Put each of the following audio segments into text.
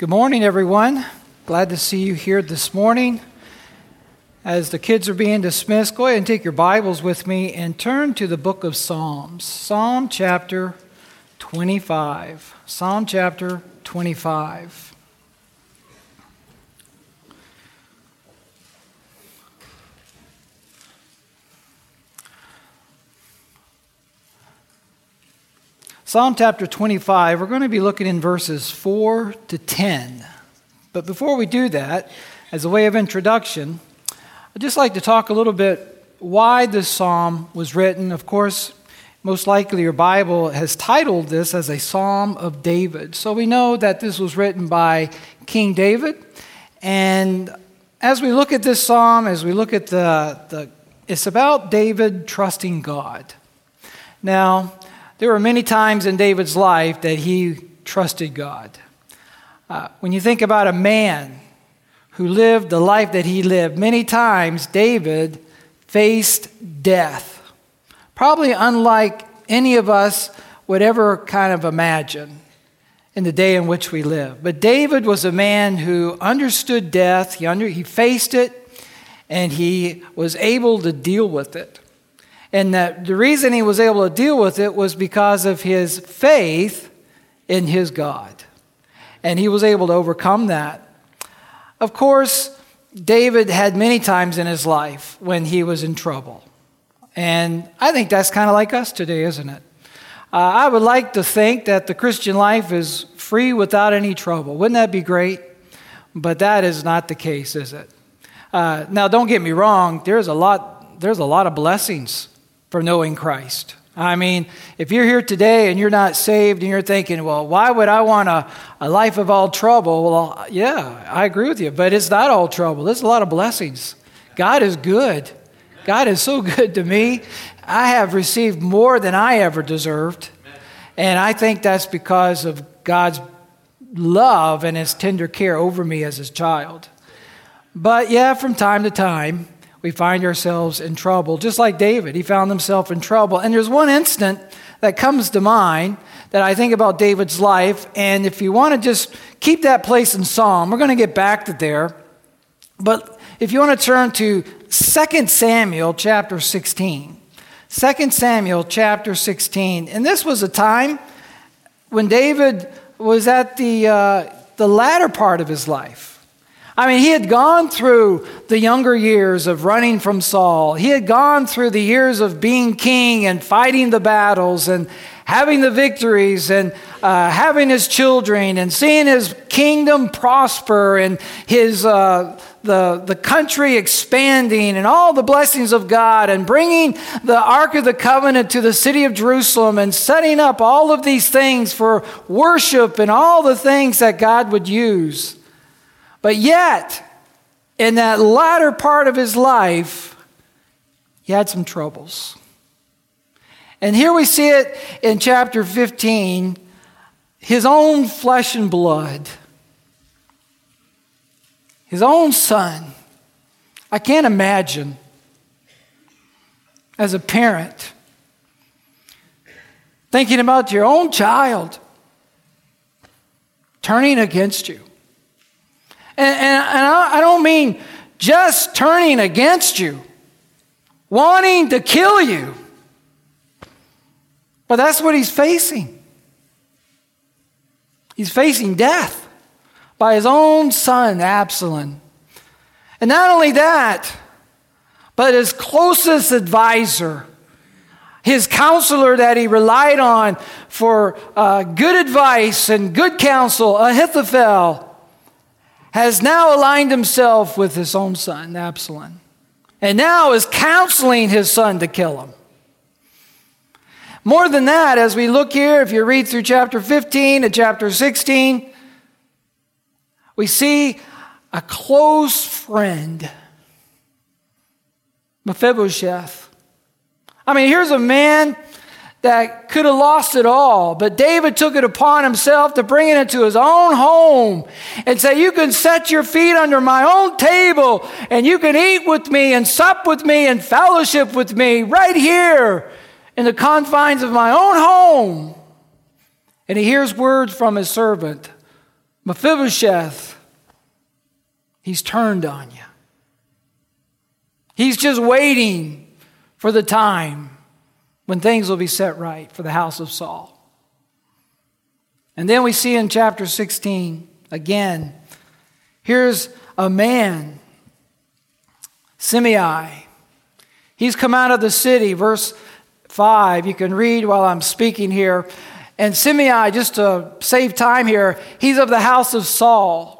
Good morning, everyone. Glad to see you here this morning. As the kids are being dismissed, go ahead and take your Bibles with me and turn to the book of Psalms. Psalm chapter 25. Psalm chapter 25. Psalm chapter 25, we're going to be looking in verses 4 to 10. But before we do that, as a way of introduction, I'd just like to talk a little bit why this psalm was written. Of course, most likely your Bible has titled this as a Psalm of David. So we know that this was written by King David. And as we look at this psalm, as we look at the, the it's about David trusting God. Now, there were many times in David's life that he trusted God. Uh, when you think about a man who lived the life that he lived, many times David faced death. Probably unlike any of us would ever kind of imagine in the day in which we live. But David was a man who understood death, he, under, he faced it, and he was able to deal with it. And that the reason he was able to deal with it was because of his faith in his God. And he was able to overcome that. Of course, David had many times in his life when he was in trouble. And I think that's kind of like us today, isn't it? Uh, I would like to think that the Christian life is free without any trouble. Wouldn't that be great? But that is not the case, is it? Uh, now, don't get me wrong. There's a lot. There's a lot of blessings for knowing Christ. I mean, if you're here today and you're not saved and you're thinking, well, why would I want a, a life of all trouble? Well, yeah, I agree with you, but it's not all trouble. There's a lot of blessings. God is good. God is so good to me. I have received more than I ever deserved. And I think that's because of God's love and his tender care over me as his child. But yeah, from time to time, we find ourselves in trouble. Just like David, he found himself in trouble. And there's one instant that comes to mind that I think about David's life. And if you want to just keep that place in Psalm, we're going to get back to there. But if you want to turn to 2 Samuel chapter 16, 2 Samuel chapter 16. And this was a time when David was at the, uh, the latter part of his life. I mean, he had gone through the younger years of running from Saul. He had gone through the years of being king and fighting the battles and having the victories and uh, having his children and seeing his kingdom prosper and his uh, the, the country expanding and all the blessings of God and bringing the Ark of the Covenant to the city of Jerusalem and setting up all of these things for worship and all the things that God would use. But yet, in that latter part of his life, he had some troubles. And here we see it in chapter 15 his own flesh and blood, his own son. I can't imagine as a parent thinking about your own child turning against you. And, I don't mean just turning against you, wanting to kill you. But that's what he's facing. He's facing death by his own son, Absalom. And not only that, but his closest advisor, his counselor that he relied on for uh, good advice and good counsel, Ahithophel, has now aligned himself with his own son, Absalom, and now is counseling his son to kill him. More than that, as we look here, if you read through chapter 15 and chapter 16, we see a close friend, Mephibosheth. I mean, here's a man that could have lost it all, but David took it upon himself to bring it into his own home and say, You can set your feet under my own table and you can eat with me and sup with me and fellowship with me right here in the confines of my own home. And he hears words from his servant, Mephibosheth, he's turned on you. He's just waiting for the time when things will be set right for the house of Saul. And then we see in chapter 16 again, here's a man, Shimei. He's come out of the city, verse 5. You can read while I'm speaking here. And Shimei, just to save time here, he's of the house of Saul.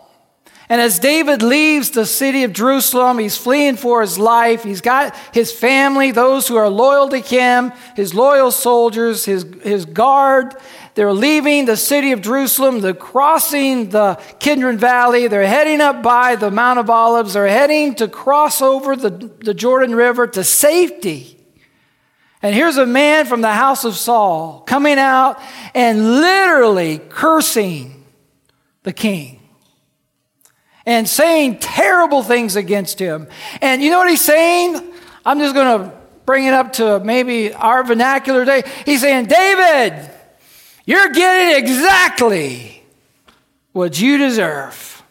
And as David leaves the city of Jerusalem, he's fleeing for his life. He's got his family, those who are loyal to him, his loyal soldiers, his, his guard. They're leaving the city of Jerusalem. They're crossing the Kidron Valley. They're heading up by the Mount of Olives. They're heading to cross over the, the Jordan River to safety. And here's a man from the house of Saul coming out and literally cursing the king and saying terrible things against him. And you know what he's saying? I'm just going to bring it up to maybe our vernacular day. He's saying, David, you're getting exactly what you deserve.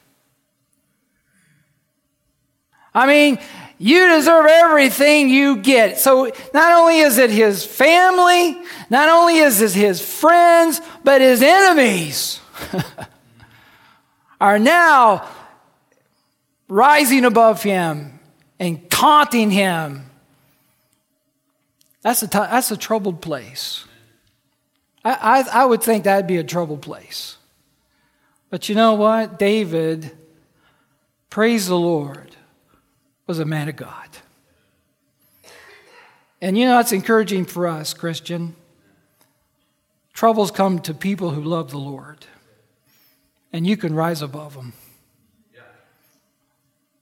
I mean, you deserve everything you get. So not only is it his family, not only is it his friends, but his enemies are now rising above him and taunting him. That's a, t- that's a troubled place. I, I, I would think that'd be a troubled place. But you know what? David, praise the Lord was a man of God. And you know, that's encouraging for us, Christian. Troubles come to people who love the Lord, and you can rise above them.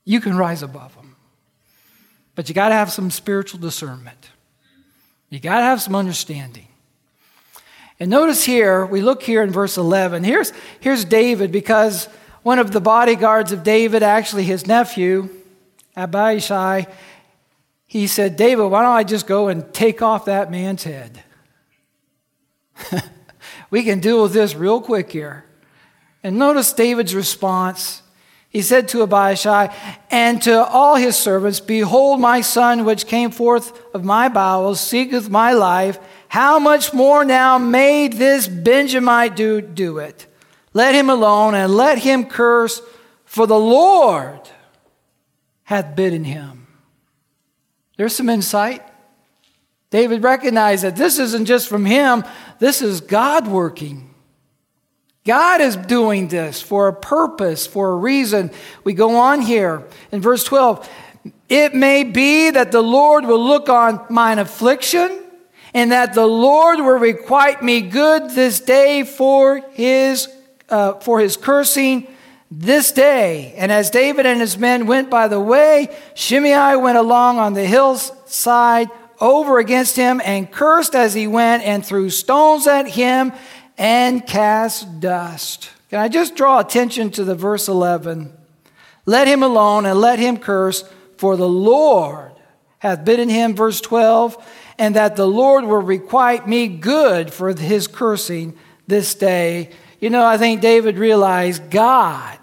You can rise above them. But you got to have some spiritual discernment, you got to have some understanding. And notice here, we look here in verse 11. Here's, here's David, because one of the bodyguards of David, actually his nephew, Abishai, he said, David, why don't I just go and take off that man's head? we can deal with this real quick here. And notice David's response. He said to Abishai and to all his servants, Behold, my son, which came forth of my bowels, seeketh my life. How much more now may this Benjamite do, do it? Let him alone and let him curse, for the Lord hath bidden him. There's some insight. David recognized that this isn't just from him, this is God working. God is doing this for a purpose, for a reason. We go on here in verse 12. It may be that the Lord will look on mine affliction, and that the Lord will requite me good this day for his, uh, for his cursing this day. And as David and his men went by the way, Shimei went along on the hillside over against him and cursed as he went and threw stones at him and cast dust. Can I just draw attention to the verse 11? Let him alone and let him curse, for the Lord hath bidden him, verse 12, and that the Lord will requite me good for his cursing this day. You know, I think David realized God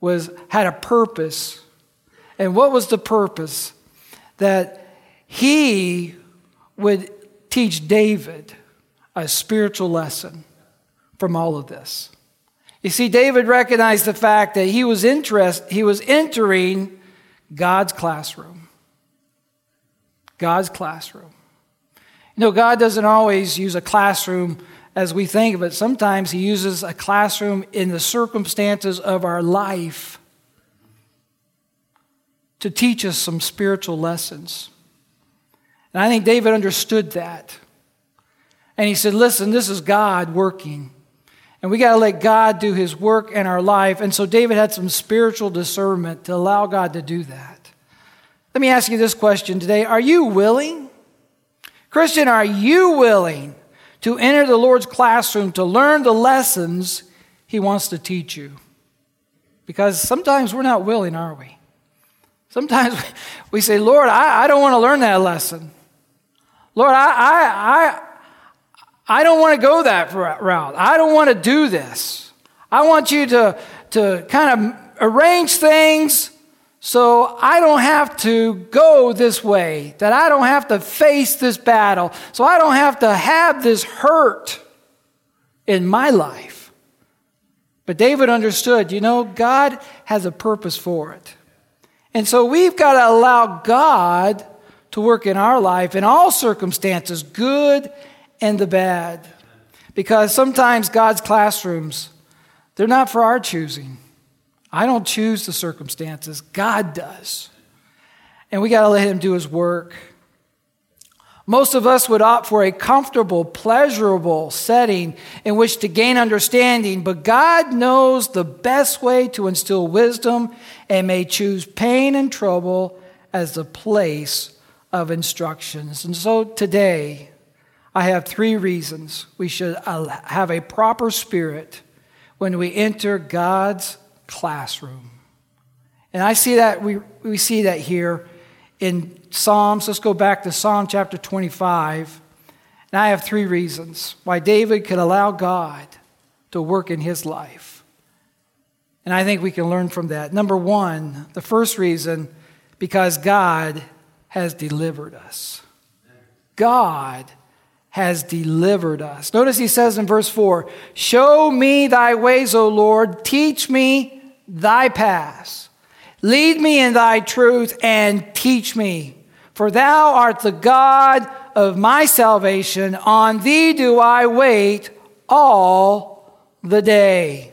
was had a purpose. And what was the purpose? That he would teach David a spiritual lesson from all of this. You see, David recognized the fact that he was interest, he was entering God's classroom. God's classroom. You know, God doesn't always use a classroom as we think of it. Sometimes He uses a classroom in the circumstances of our life to teach us some spiritual lessons. And I think David understood that. And he said, Listen, this is God working. And we got to let God do his work in our life. And so David had some spiritual discernment to allow God to do that. Let me ask you this question today Are you willing? Christian, are you willing to enter the Lord's classroom to learn the lessons He wants to teach you. Because sometimes we're not willing, are we? Sometimes we say, Lord, I, I don't want to learn that lesson. Lord, I, I, I, I don't want to go that route. I don't want to do this. I want you to, to kind of arrange things so I don't have to go this way, that I don't have to face this battle, so I don't have to have this hurt in my life. But David understood, you know, God has a purpose for it. And so we've got to allow God to work in our life in all circumstances, good and the bad. Because sometimes God's classrooms, they're not for our choosing. I don't choose the circumstances, God does. And we got to let Him do His work. Most of us would opt for a comfortable, pleasurable setting in which to gain understanding, but God knows the best way to instill wisdom and may choose pain and trouble as the place of instructions. And so today, I have three reasons we should uh, have a proper spirit when we enter God's classroom. And I see that, we, we see that here in Psalms. Let's go back to Psalm chapter 25. And I have three reasons why David could allow God to work in his life. And I think we can learn from that. Number one, the first reason, because God has delivered us. God has delivered us. Notice he says in verse 4 Show me thy ways, O Lord, teach me thy paths. Lead me in thy truth and teach me. For thou art the God of my salvation. On thee do I wait all the day.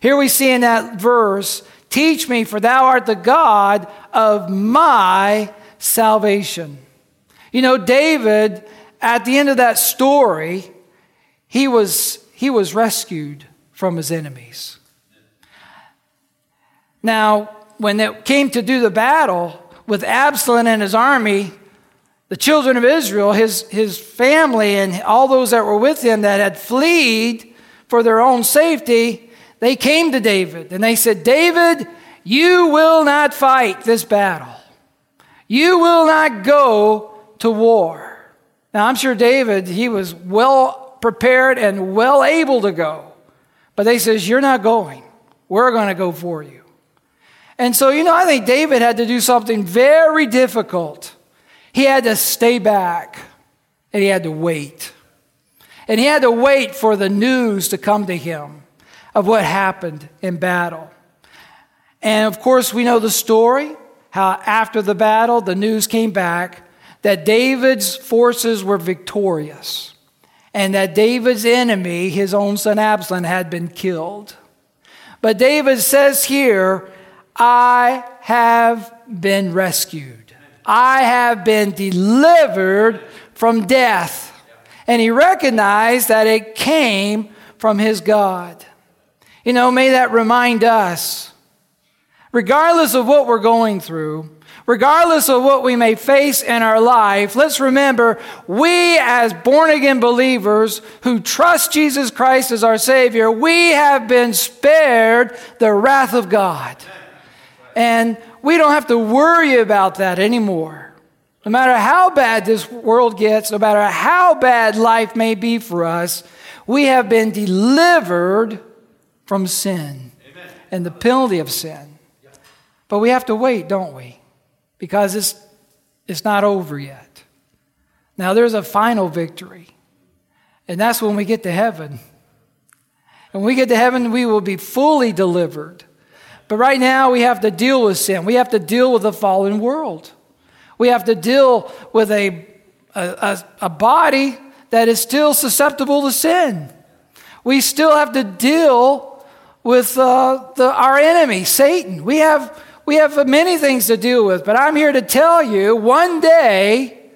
Here we see in that verse, Teach me, for thou art the God of my salvation. You know, David, at the end of that story, he was, he was rescued from his enemies. Now, when it came to do the battle with Absalom and his army, the children of Israel, his, his family, and all those that were with him that had fled for their own safety, they came to David and they said, David, you will not fight this battle. You will not go to war. Now, I'm sure David, he was well prepared and well able to go. But they says, you're not going. We're going to go for you. And so, you know, I think David had to do something very difficult. He had to stay back and he had to wait. And he had to wait for the news to come to him of what happened in battle. And of course, we know the story how after the battle, the news came back that David's forces were victorious and that David's enemy, his own son Absalom, had been killed. But David says here, I have been rescued. I have been delivered from death. And he recognized that it came from his God. You know, may that remind us, regardless of what we're going through, regardless of what we may face in our life, let's remember we, as born again believers who trust Jesus Christ as our Savior, we have been spared the wrath of God. And we don't have to worry about that anymore. No matter how bad this world gets, no matter how bad life may be for us, we have been delivered from sin Amen. and the penalty of sin. But we have to wait, don't we? Because it's, it's not over yet. Now, there's a final victory, and that's when we get to heaven. When we get to heaven, we will be fully delivered but right now, we have to deal with sin. We have to deal with the fallen world. We have to deal with a, a, a, body that is still susceptible to sin. We still have to deal with uh, the, our enemy, Satan. We have, we have many things to deal with, but I'm here to tell you one day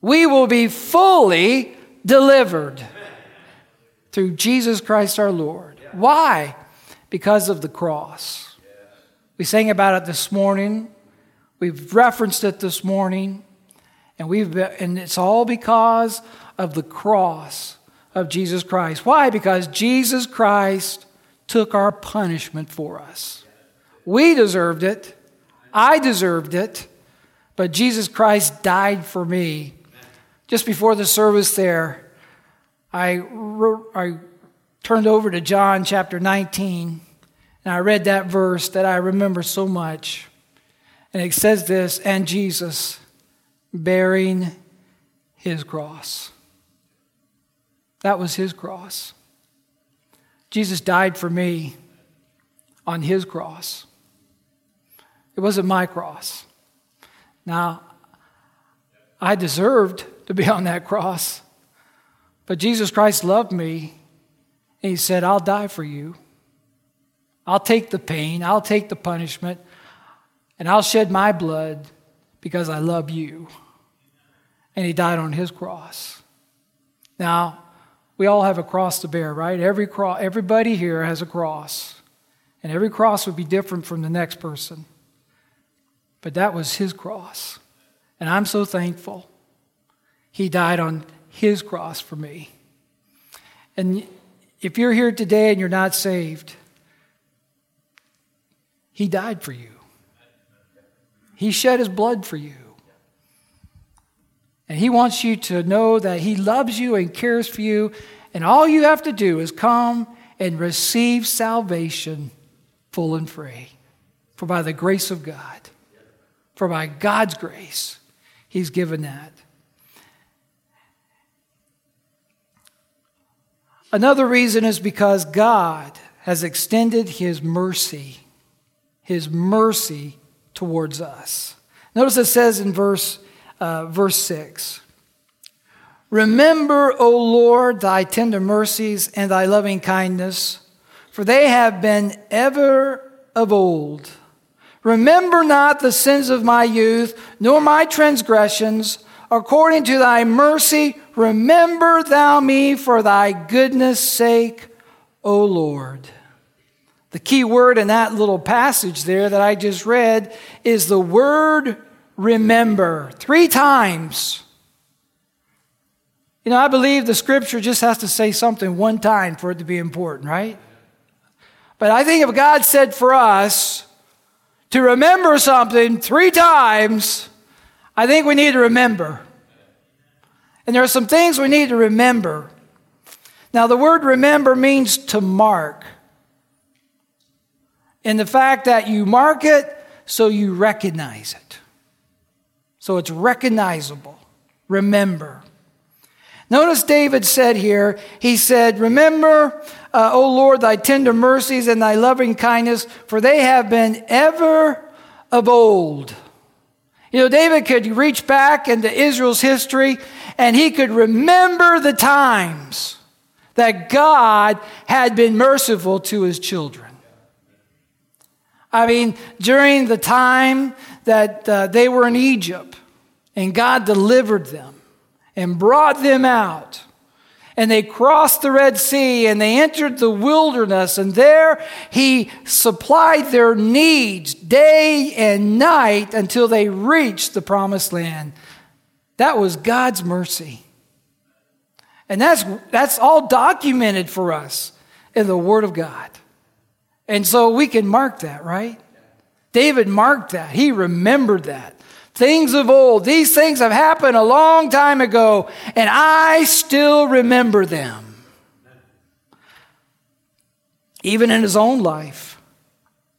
we will be fully delivered through Jesus Christ our Lord. Why? Because of the cross. We sang about it this morning. We've referenced it this morning. And, we've been, and it's all because of the cross of Jesus Christ. Why? Because Jesus Christ took our punishment for us. We deserved it. I deserved it. But Jesus Christ died for me. Just before the service there, I, I turned over to John chapter 19, and I read that verse that I remember so much. And it says this, and Jesus bearing his cross. That was his cross. Jesus died for me on his cross. It wasn't my cross. Now, I deserved to be on that cross, but Jesus Christ loved me, and he said, I'll die for you. I'll take the pain, I'll take the punishment, and I'll shed my blood because I love you. And he died on his cross. Now, we all have a cross to bear, right? Every cross, everybody here has a cross. And every cross would be different from the next person. But that was his cross. And I'm so thankful. He died on his cross for me. And if you're here today and you're not saved, he died for you. He shed his blood for you. And he wants you to know that he loves you and cares for you. And all you have to do is come and receive salvation full and free. For by the grace of God, for by God's grace, he's given that. Another reason is because God has extended his mercy, his mercy towards us. Notice it says in verse uh, verse 6. Remember, O Lord, thy tender mercies and thy loving kindness, for they have been ever of old. Remember not the sins of my youth, nor my transgressions. According to thy mercy, remember thou me for thy goodness' sake, O Lord. The key word in that little passage there that I just read is the word remember. Three times. You know, I believe the scripture just has to say something one time for it to be important, right? But I think if God said for us to remember something three times, I think we need to remember. And there are some things we need to remember. Now, the word remember means to mark. And the fact that you mark it so you recognize it. So it's recognizable. Remember. Notice David said here, he said, Remember, uh, O Lord, thy tender mercies and thy loving kindness, for they have been ever of old. You know, David could reach back into Israel's history and he could remember the times that God had been merciful to his children. I mean, during the time that uh, they were in Egypt and God delivered them and brought them out. And they crossed the Red Sea and they entered the wilderness, and there he supplied their needs day and night until they reached the promised land. That was God's mercy. And that's, that's all documented for us in the Word of God. And so we can mark that, right? David marked that. He remembered that. Things of old. These things have happened a long time ago, and I still remember them. Even in his own life,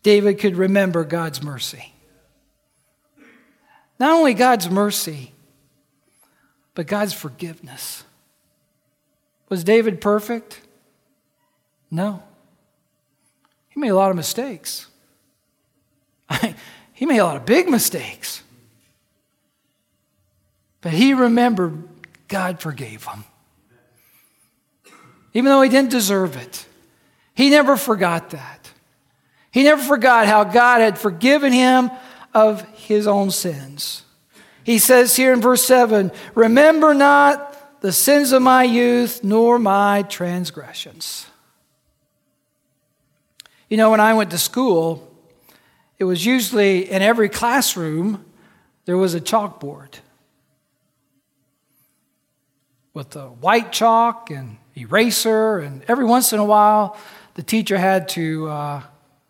David could remember God's mercy. Not only God's mercy, but God's forgiveness. Was David perfect? No. He made a lot of mistakes. he made a lot of big mistakes. But he remembered God forgave him. Even though he didn't deserve it, he never forgot that. He never forgot how God had forgiven him of his own sins. He says here in verse 7 Remember not the sins of my youth, nor my transgressions. You know, when I went to school, it was usually in every classroom there was a chalkboard with the white chalk and eraser, and every once in a while, the teacher had to, uh,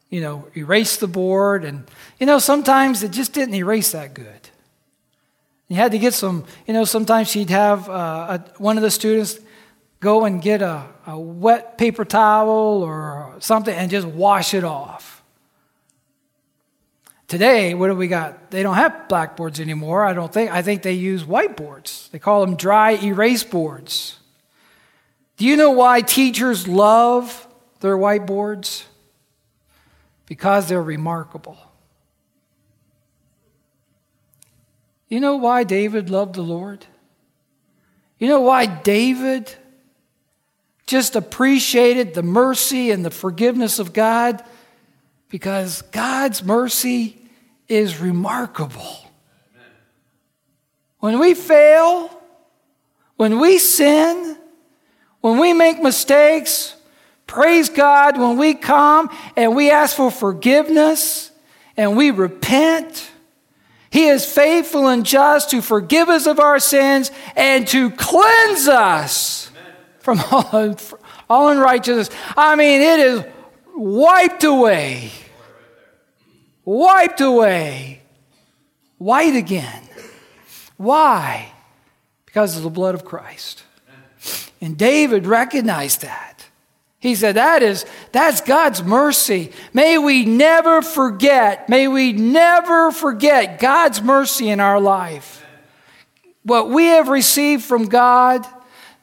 you know, erase the board. And, you know, sometimes it just didn't erase that good. You had to get some, you know, sometimes she'd have uh, a, one of the students go and get a, a wet paper towel or something and just wash it off. Today, what do we got? They don't have blackboards anymore, I don't think. I think they use whiteboards. They call them dry erase boards. Do you know why teachers love their whiteboards? Because they're remarkable. You know why David loved the Lord? You know why David just appreciated the mercy and the forgiveness of God? Because God's mercy is remarkable. When we fail, when we sin, when we make mistakes, praise God, when we come and we ask for forgiveness and we repent, He is faithful and just to forgive us of our sins and to cleanse us from all, all unrighteousness. I mean, it is wiped away. Wiped away. White again. Why? Because of the blood of Christ. And David recognized that. He said, that is, that's God's mercy. May we never forget, may we never forget God's mercy in our life. What we have received from God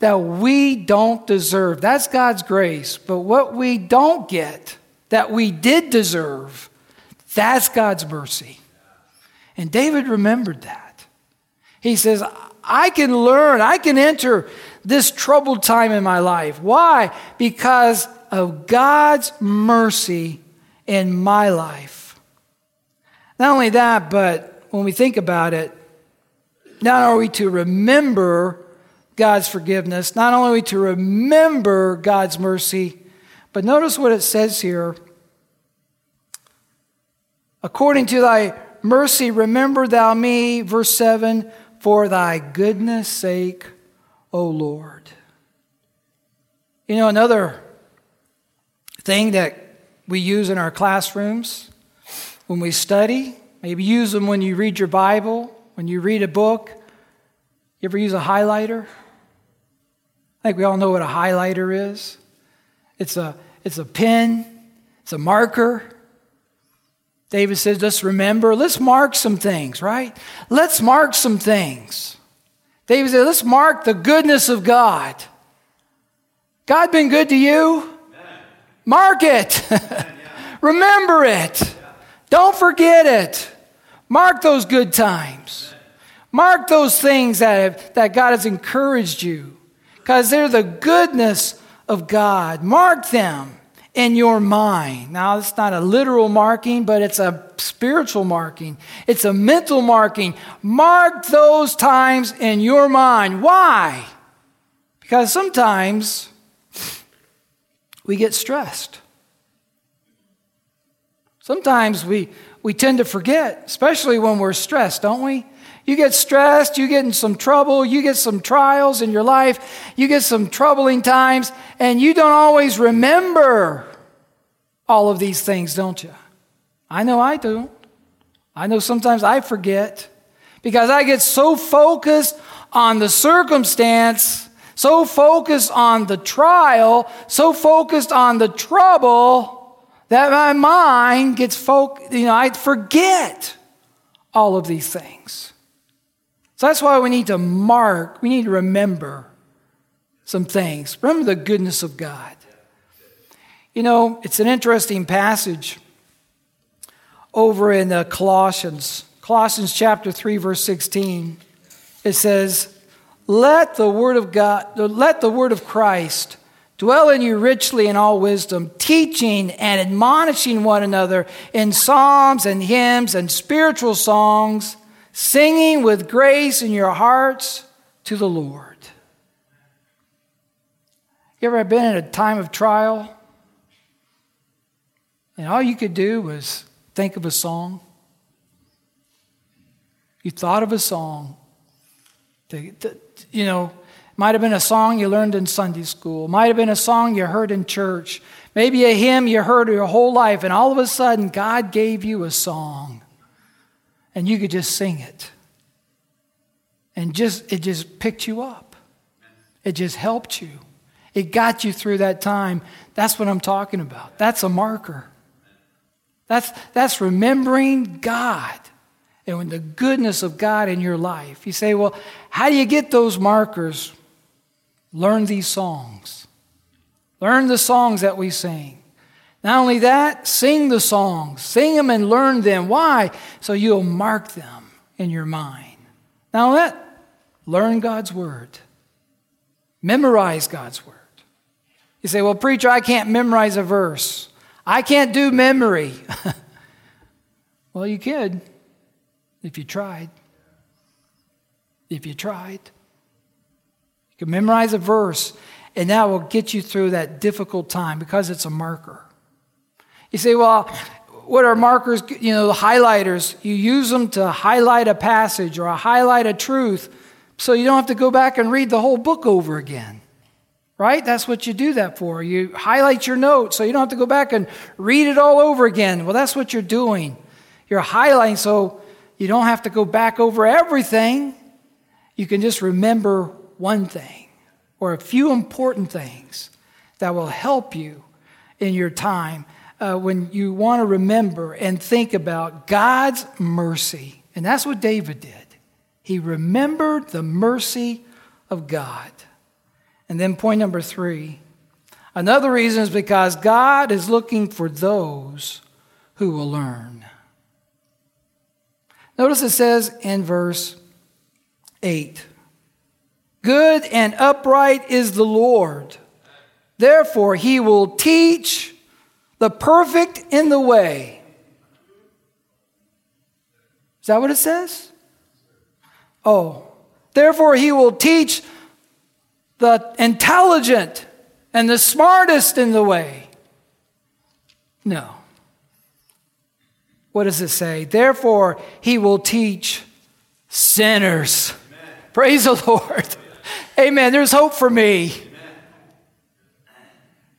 that we don't deserve. That's God's grace. But what we don't get that we did deserve, that's God's mercy. And David remembered that. He says, I can learn, I can enter this troubled time in my life. Why? Because of God's mercy in my life. Not only that, but when we think about it, not are we to remember God's forgiveness, not only to remember God's mercy, but notice what it says here. According to thy mercy, remember thou me, verse 7, for thy goodness' sake, O Lord. You know, another thing that we use in our classrooms when we study, maybe use them when you read your Bible, when you read a book. You ever use a highlighter? I think we all know what a highlighter is. It's a, it's a pen, it's a marker. David says, let's remember, let's mark some things, right? Let's mark some things. David said, let's mark the goodness of God. God been good to you? Mark it. remember it. Don't forget it. Mark those good times. Mark those things that, have, that God has encouraged you because they're the goodness of God. Mark them in your mind. Now, it's not a literal marking, but it's a spiritual marking, it's a mental marking. Mark those times in your mind. Why? Because sometimes we get stressed. Sometimes we, we tend to forget, especially when we're stressed, don't we? You get stressed, you get in some trouble, you get some trials in your life, you get some troubling times, and you don't always remember all of these things, don't you? I know I do. I know sometimes I forget because I get so focused on the circumstance, so focused on the trial, so focused on the trouble that my mind gets focused, you know, I forget all of these things. So that's why we need to mark, we need to remember some things. Remember the goodness of God. You know, it's an interesting passage over in uh, Colossians, Colossians chapter 3 verse 16. It says, "Let the word of God, let the word of Christ dwell in you richly in all wisdom, teaching and admonishing one another in psalms and hymns and spiritual songs." Singing with grace in your hearts to the Lord. You ever been in a time of trial? And all you could do was think of a song? You thought of a song. You know, might have been a song you learned in Sunday school, might have been a song you heard in church, maybe a hymn you heard your whole life, and all of a sudden God gave you a song and you could just sing it. And just it just picked you up. It just helped you. It got you through that time. That's what I'm talking about. That's a marker. That's, that's remembering God and when the goodness of God in your life. You say, well, how do you get those markers? Learn these songs. Learn the songs that we sing. Not only that, sing the songs. Sing them and learn them. Why? So you'll mark them in your mind. Now let learn God's word. Memorize God's word. You say, well, preacher, I can't memorize a verse. I can't do memory. well, you could if you tried. If you tried. You can memorize a verse, and that will get you through that difficult time because it's a marker. You say, well, what are markers? You know, the highlighters. You use them to highlight a passage or a highlight a truth so you don't have to go back and read the whole book over again right? That's what you do that for. You highlight your notes so you don't have to go back and read it all over again. Well, that's what you're doing. You're highlighting so you don't have to go back over everything. You can just remember one thing or a few important things that will help you in your time uh, when you want to remember and think about God's mercy. And that's what David did. He remembered the mercy of God. And then point number three another reason is because God is looking for those who will learn. Notice it says in verse 8 Good and upright is the Lord. Therefore, he will teach the perfect in the way. Is that what it says? Oh, therefore, he will teach the intelligent and the smartest in the way. No. What does it say? Therefore, he will teach sinners. Amen. Praise the Lord. Amen. There's hope for me.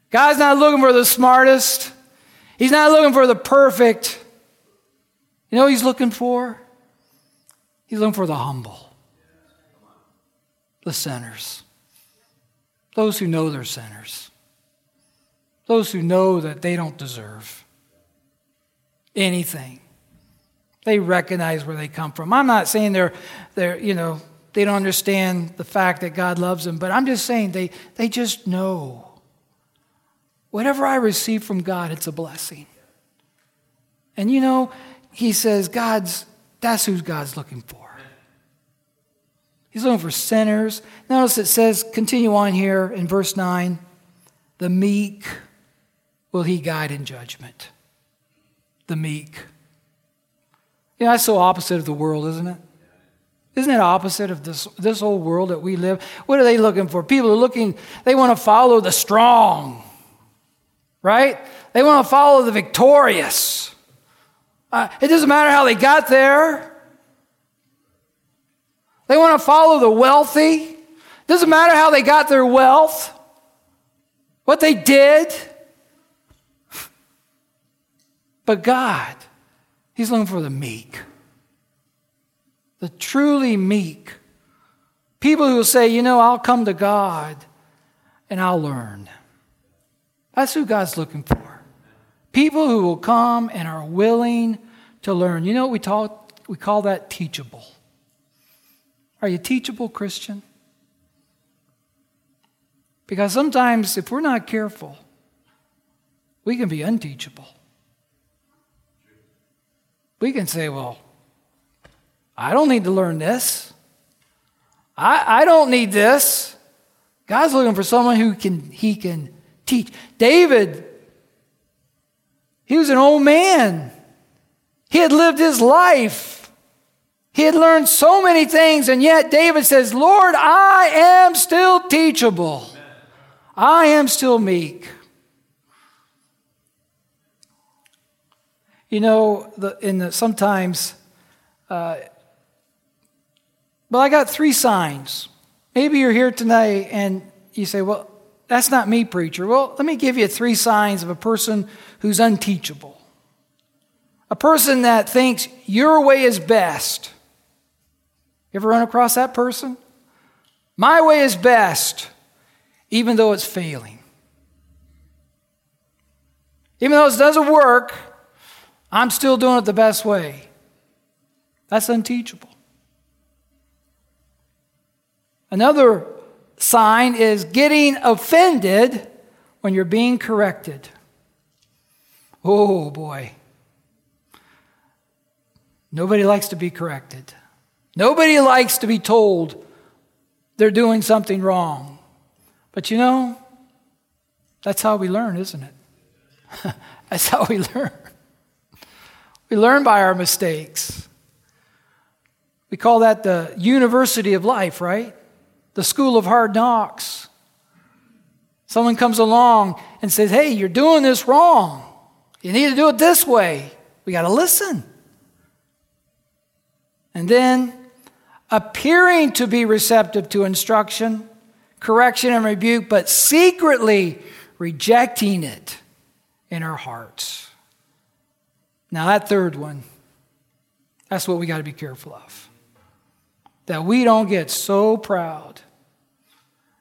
God's not looking for the smartest, He's not looking for the perfect. You know He's looking for? He's looking for the humble, the sinners. Those who know they're sinners. Those who know that they don't deserve anything. They recognize where they come from. I'm not saying they're, they're you know, they don't understand the fact that God loves them, but I'm just saying they, they just know. Whatever I receive from God, it's a blessing. And you know, he says, God's, that's who God's looking for. He's looking for sinners. Notice it says, continue on here in verse 9 the meek will he guide in judgment. The meek. You know, that's so opposite of the world, isn't it? Isn't it opposite of this, this whole world that we live? What are they looking for? People are looking, they want to follow the strong, right? They want to follow the victorious. Uh, it doesn't matter how they got there. They want to follow the wealthy. It Doesn't matter how they got their wealth, what they did. But God, He's looking for the meek, the truly meek. People who will say, you know, I'll come to God and I'll learn. That's who God's looking for. People who will come and are willing to learn. You know what we, talk, we call that teachable. Are you teachable, Christian? Because sometimes, if we're not careful, we can be unteachable. We can say, well, I don't need to learn this. I, I don't need this. God's looking for someone who can he can teach. David, he was an old man. He had lived his life. He had learned so many things, and yet David says, Lord, I am still teachable. I am still meek. You know, the, in the, sometimes, uh, well, I got three signs. Maybe you're here tonight and you say, well, that's not me, preacher. Well, let me give you three signs of a person who's unteachable. A person that thinks your way is best. You ever run across that person? My way is best. even though it's failing. Even though it doesn't work, I'm still doing it the best way. That's unteachable. Another sign is getting offended when you're being corrected. Oh boy. Nobody likes to be corrected. Nobody likes to be told they're doing something wrong. But you know, that's how we learn, isn't it? that's how we learn. We learn by our mistakes. We call that the university of life, right? The school of hard knocks. Someone comes along and says, Hey, you're doing this wrong. You need to do it this way. We got to listen. And then, appearing to be receptive to instruction, correction, and rebuke, but secretly rejecting it in our hearts. Now, that third one, that's what we got to be careful of. That we don't get so proud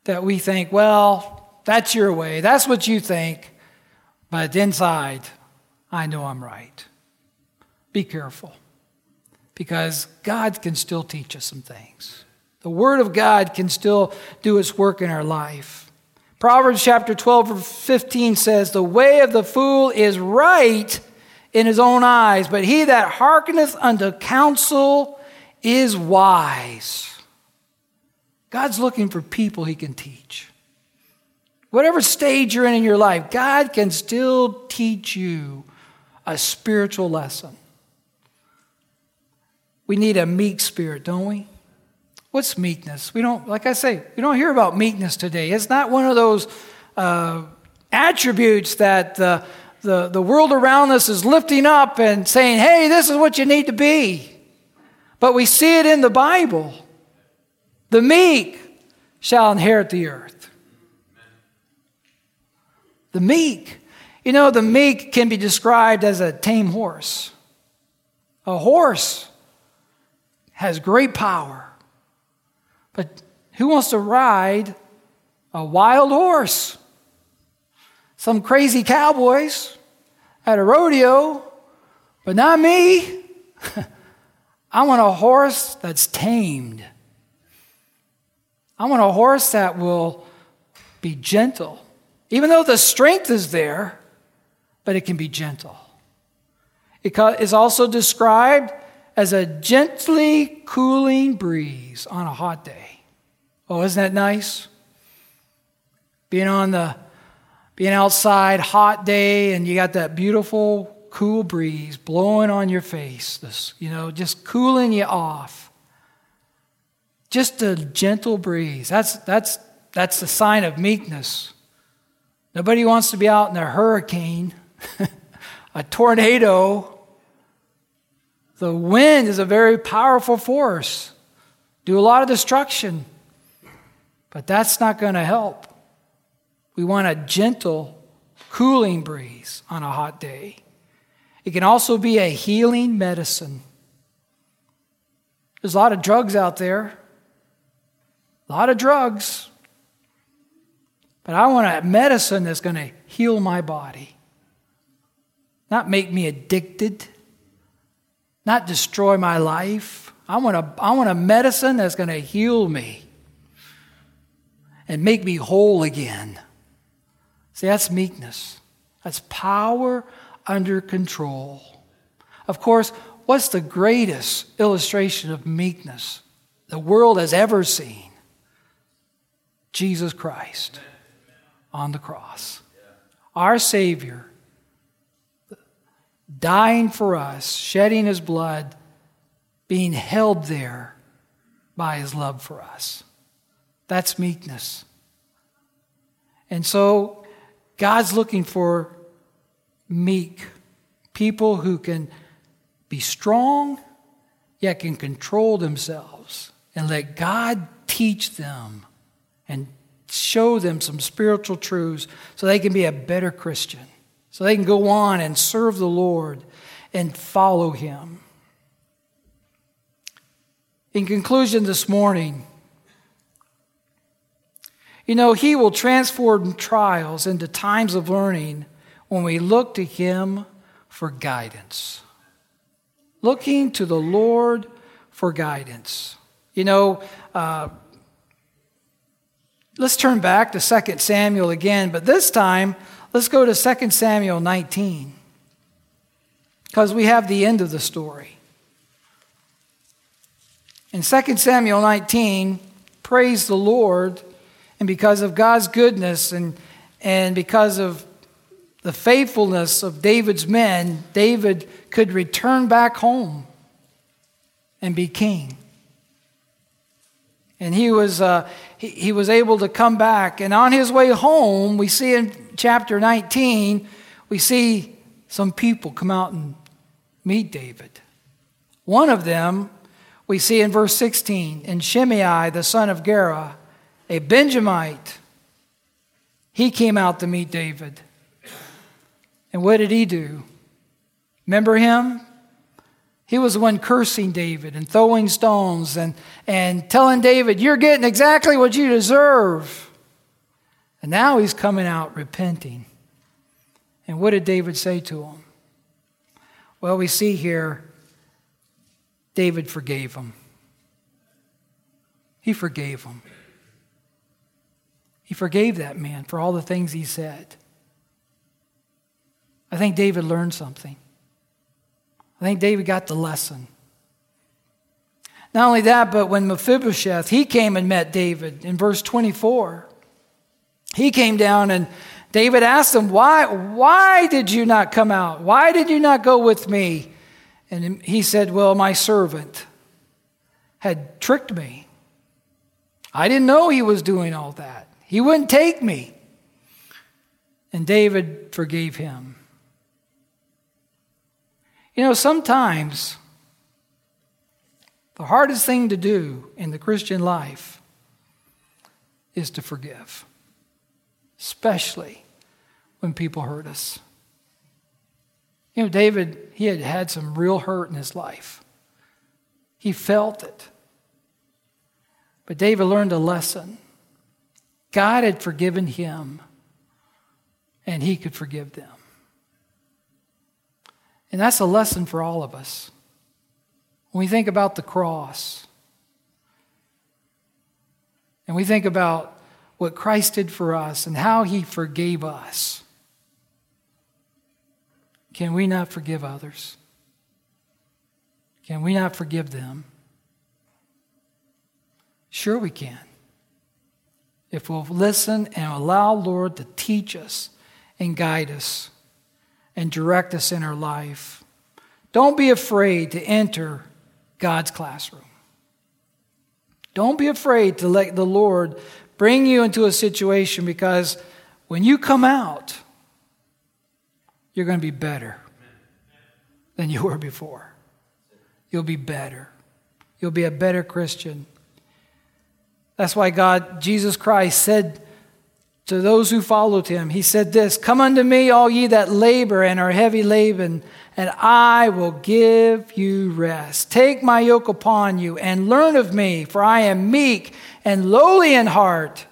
that we think, well, that's your way, that's what you think, but inside, I know I'm right. Be careful because God can still teach us some things. The Word of God can still do its work in our life. Proverbs chapter 12, verse 15 says, The way of the fool is right in his own eyes, but he that hearkeneth unto counsel is wise. God's looking for people he can teach. Whatever stage you're in in your life, God can still teach you a spiritual lesson. We need a meek spirit, don't we? What's meekness? We don't, like I say, we don't hear about meekness today. It's not one of those uh, attributes that the, the, the world around us is lifting up and saying, hey, this is what you need to be. But we see it in the Bible. The meek shall inherit the earth. The meek you know, the meek can be described as a tame horse. A horse has great power. But who wants to ride a wild horse? Some crazy cowboys at a rodeo, but not me. I want a horse that's tamed. I want a horse that will be gentle. Even though the strength is there, but it can be gentle. It is also described as a gently cooling breeze on a hot day. Oh, isn't that nice? Being on the being outside, hot day, and you got that beautiful cool breeze blowing on your face, this, you know, just cooling you off. Just a gentle breeze. That's that's that's a sign of meekness. Nobody wants to be out in a hurricane a tornado, the wind is a very powerful force, do a lot of destruction. But that's not going to help. We want a gentle, cooling breeze on a hot day. It can also be a healing medicine. There's a lot of drugs out there, a lot of drugs. But I want a medicine that's going to heal my body not make me addicted, not destroy my life. I want a, I want a medicine that's going to heal me and make me whole again. See, that's meekness. That's power under control. Of course, what's the greatest illustration of meekness the world has ever seen? Jesus Christ on the cross. Our Savior dying for us, shedding his blood, being held there by his love for us. That's meekness. And so God's looking for meek people who can be strong, yet can control themselves and let God teach them and show them some spiritual truths so they can be a better Christian so they can go on and serve the Lord and follow Him. In conclusion, this morning, You know, He will transform trials into times of learning when we look to Him for guidance. Looking to the Lord for guidance. You know, uh, let's turn back to 2 Samuel again, but this time, let's go to 2 Samuel 19 because we have the end of the story. In 2 Samuel 19, praise the Lord, and because of God's goodness and, and because of the faithfulness of David's men, David could return back home and be king. And he was, uh, he, he was able to come back. And on his way home, we see in chapter 19, we see some people come out and meet David. One of them we see in verse 16, and Shimei, the son of Gera, a Benjamite, he came out to meet David. And what did he do? Remember him? He was the one cursing David and throwing stones and, and telling David, You're getting exactly what you deserve. And now he's coming out repenting. And what did David say to him? Well, we see here David forgave him. He forgave him. He forgave that man for all the things he said. I think David learned something. I think David got the lesson. Not only that, but when Mephibosheth, he came and met David in verse 24. He came down and David asked him, Why, why did you not come out? Why did you not go with me? And he said, Well, my servant had tricked me. I didn't know he was doing all that. He wouldn't take me. And David forgave him. You know, sometimes the hardest thing to do in the Christian life is to forgive, especially when people hurt us. You know, David, he had had some real hurt in his life. He felt it. But David learned a lesson. God had forgiven him, and he could forgive them. And that's a lesson for all of us. When we think about the cross, and we think about what Christ did for us and how he forgave us. Can we not forgive others? Can we not forgive them? Sure, we can. If we'll listen and allow Lord to teach us and guide us and direct us in our life. Don't be afraid to enter God's classroom. Don't be afraid to let the Lord bring you into a situation because when you come out, you're going to be better than you were before. You'll be better. You'll be a better Christian. That's why God, Jesus Christ, said to those who followed him, He said this Come unto me, all ye that labor and are heavy laden, and I will give you rest. Take my yoke upon you and learn of me, for I am meek and lowly in heart,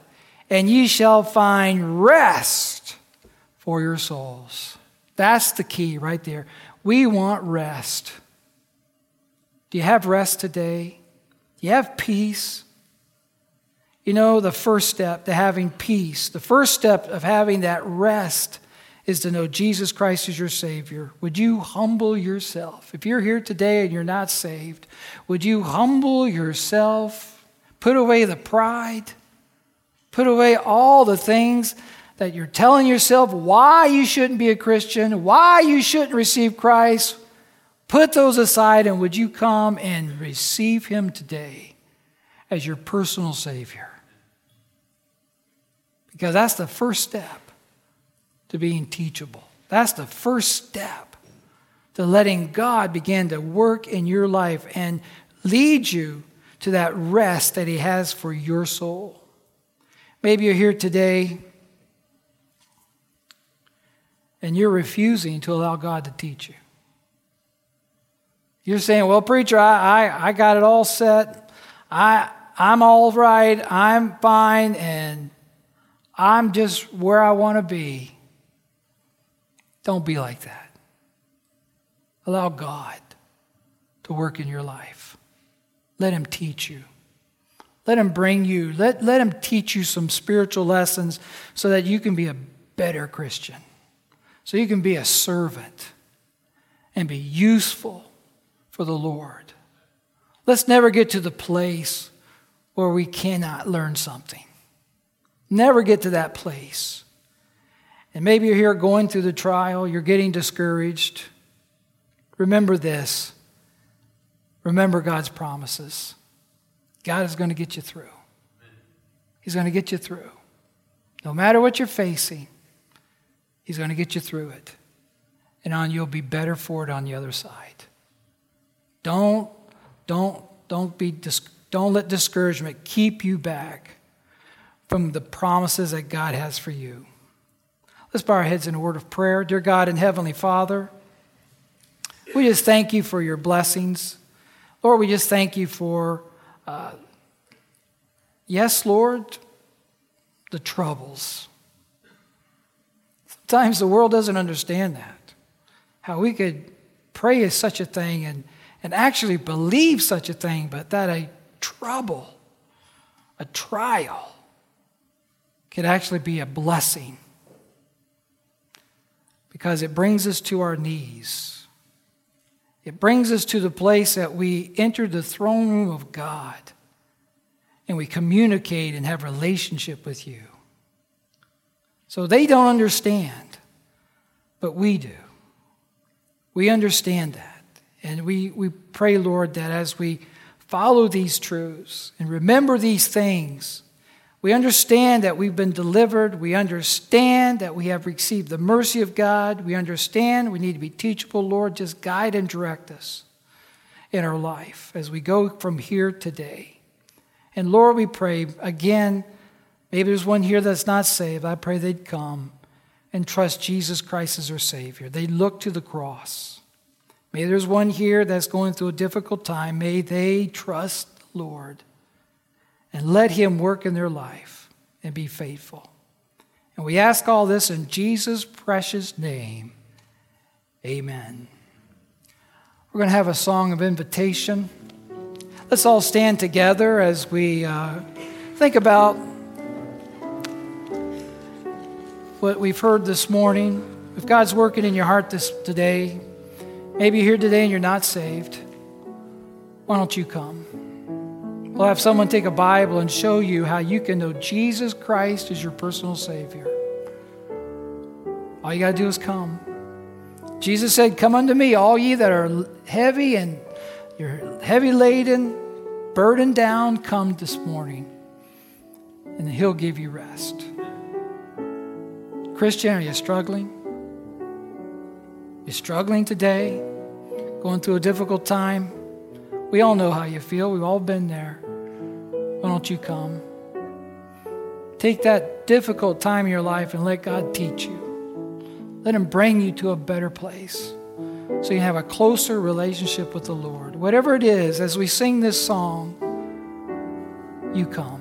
and ye shall find rest for your souls. That's the key right there. We want rest. Do you have rest today? Do you have peace? You know, the first step to having peace, the first step of having that rest is to know Jesus Christ is your Savior. Would you humble yourself? If you're here today and you're not saved, would you humble yourself? Put away the pride. Put away all the things that you're telling yourself why you shouldn't be a Christian, why you shouldn't receive Christ, put those aside and would you come and receive Him today as your personal Savior? Because that's the first step to being teachable. That's the first step to letting God begin to work in your life and lead you to that rest that He has for your soul. Maybe you're here today and you're refusing to allow God to teach you. You're saying, Well, preacher, I, I, I got it all set. I, I'm all right. I'm fine. And I'm just where I want to be. Don't be like that. Allow God to work in your life. Let Him teach you. Let Him bring you, let, let Him teach you some spiritual lessons so that you can be a better Christian, so you can be a servant and be useful for the Lord. Let's never get to the place where we cannot learn something. Never get to that place. And maybe you're here going through the trial, you're getting discouraged. Remember this. Remember God's promises. God is going to get you through. He's going to get you through. No matter what you're facing, He's going to get you through it. And on you'll be better for it on the other side. Don't, don't, don't be, don't let discouragement keep you back from the promises that God has for you. Let's bow our heads in a word of prayer. Dear God and Heavenly Father, we just thank you for your blessings. Lord, we just thank you for, uh, yes, Lord, the troubles. Sometimes the world doesn't understand that. How we could pray as such a thing and, and actually believe such a thing, but that a trouble, a trial, could actually be a blessing because it brings us to our knees. It brings us to the place that we enter the throne room of God and we communicate and have relationship with you. So they don't understand, but we do. We understand that. And we, we pray, Lord, that as we follow these truths and remember these things, we understand that we've been delivered. We understand that we have received the mercy of God. We understand we need to be teachable. Lord, just guide and direct us in our life as we go from here today. And Lord, we pray again, maybe there's one here that's not saved. I pray they'd come and trust Jesus Christ as their Savior. They look to the cross. Maybe there's one here that's going through a difficult time. May they trust the Lord and let Him work in their life and be faithful. And we ask all this in Jesus' precious name. Amen. We're going to have a song of invitation. Let's all stand together as we uh, think about what we've heard this morning. If God's working in your heart this today, maybe you're here today and you're not saved, why don't you come? We'll have someone take a Bible and show you how you can know Jesus Christ is your personal Savior. All you got to do is come. Jesus said, Come unto me, all ye that are heavy and you're heavy laden, burdened down, come this morning, and He'll give you rest. Christian, are you struggling? You're struggling today, going through a difficult time. We all know how you feel. We've all been there. Why don't you come? Take that difficult time in your life and let God teach you. Let Him bring you to a better place so you have a closer relationship with the Lord. Whatever it is, as we sing this song, you come.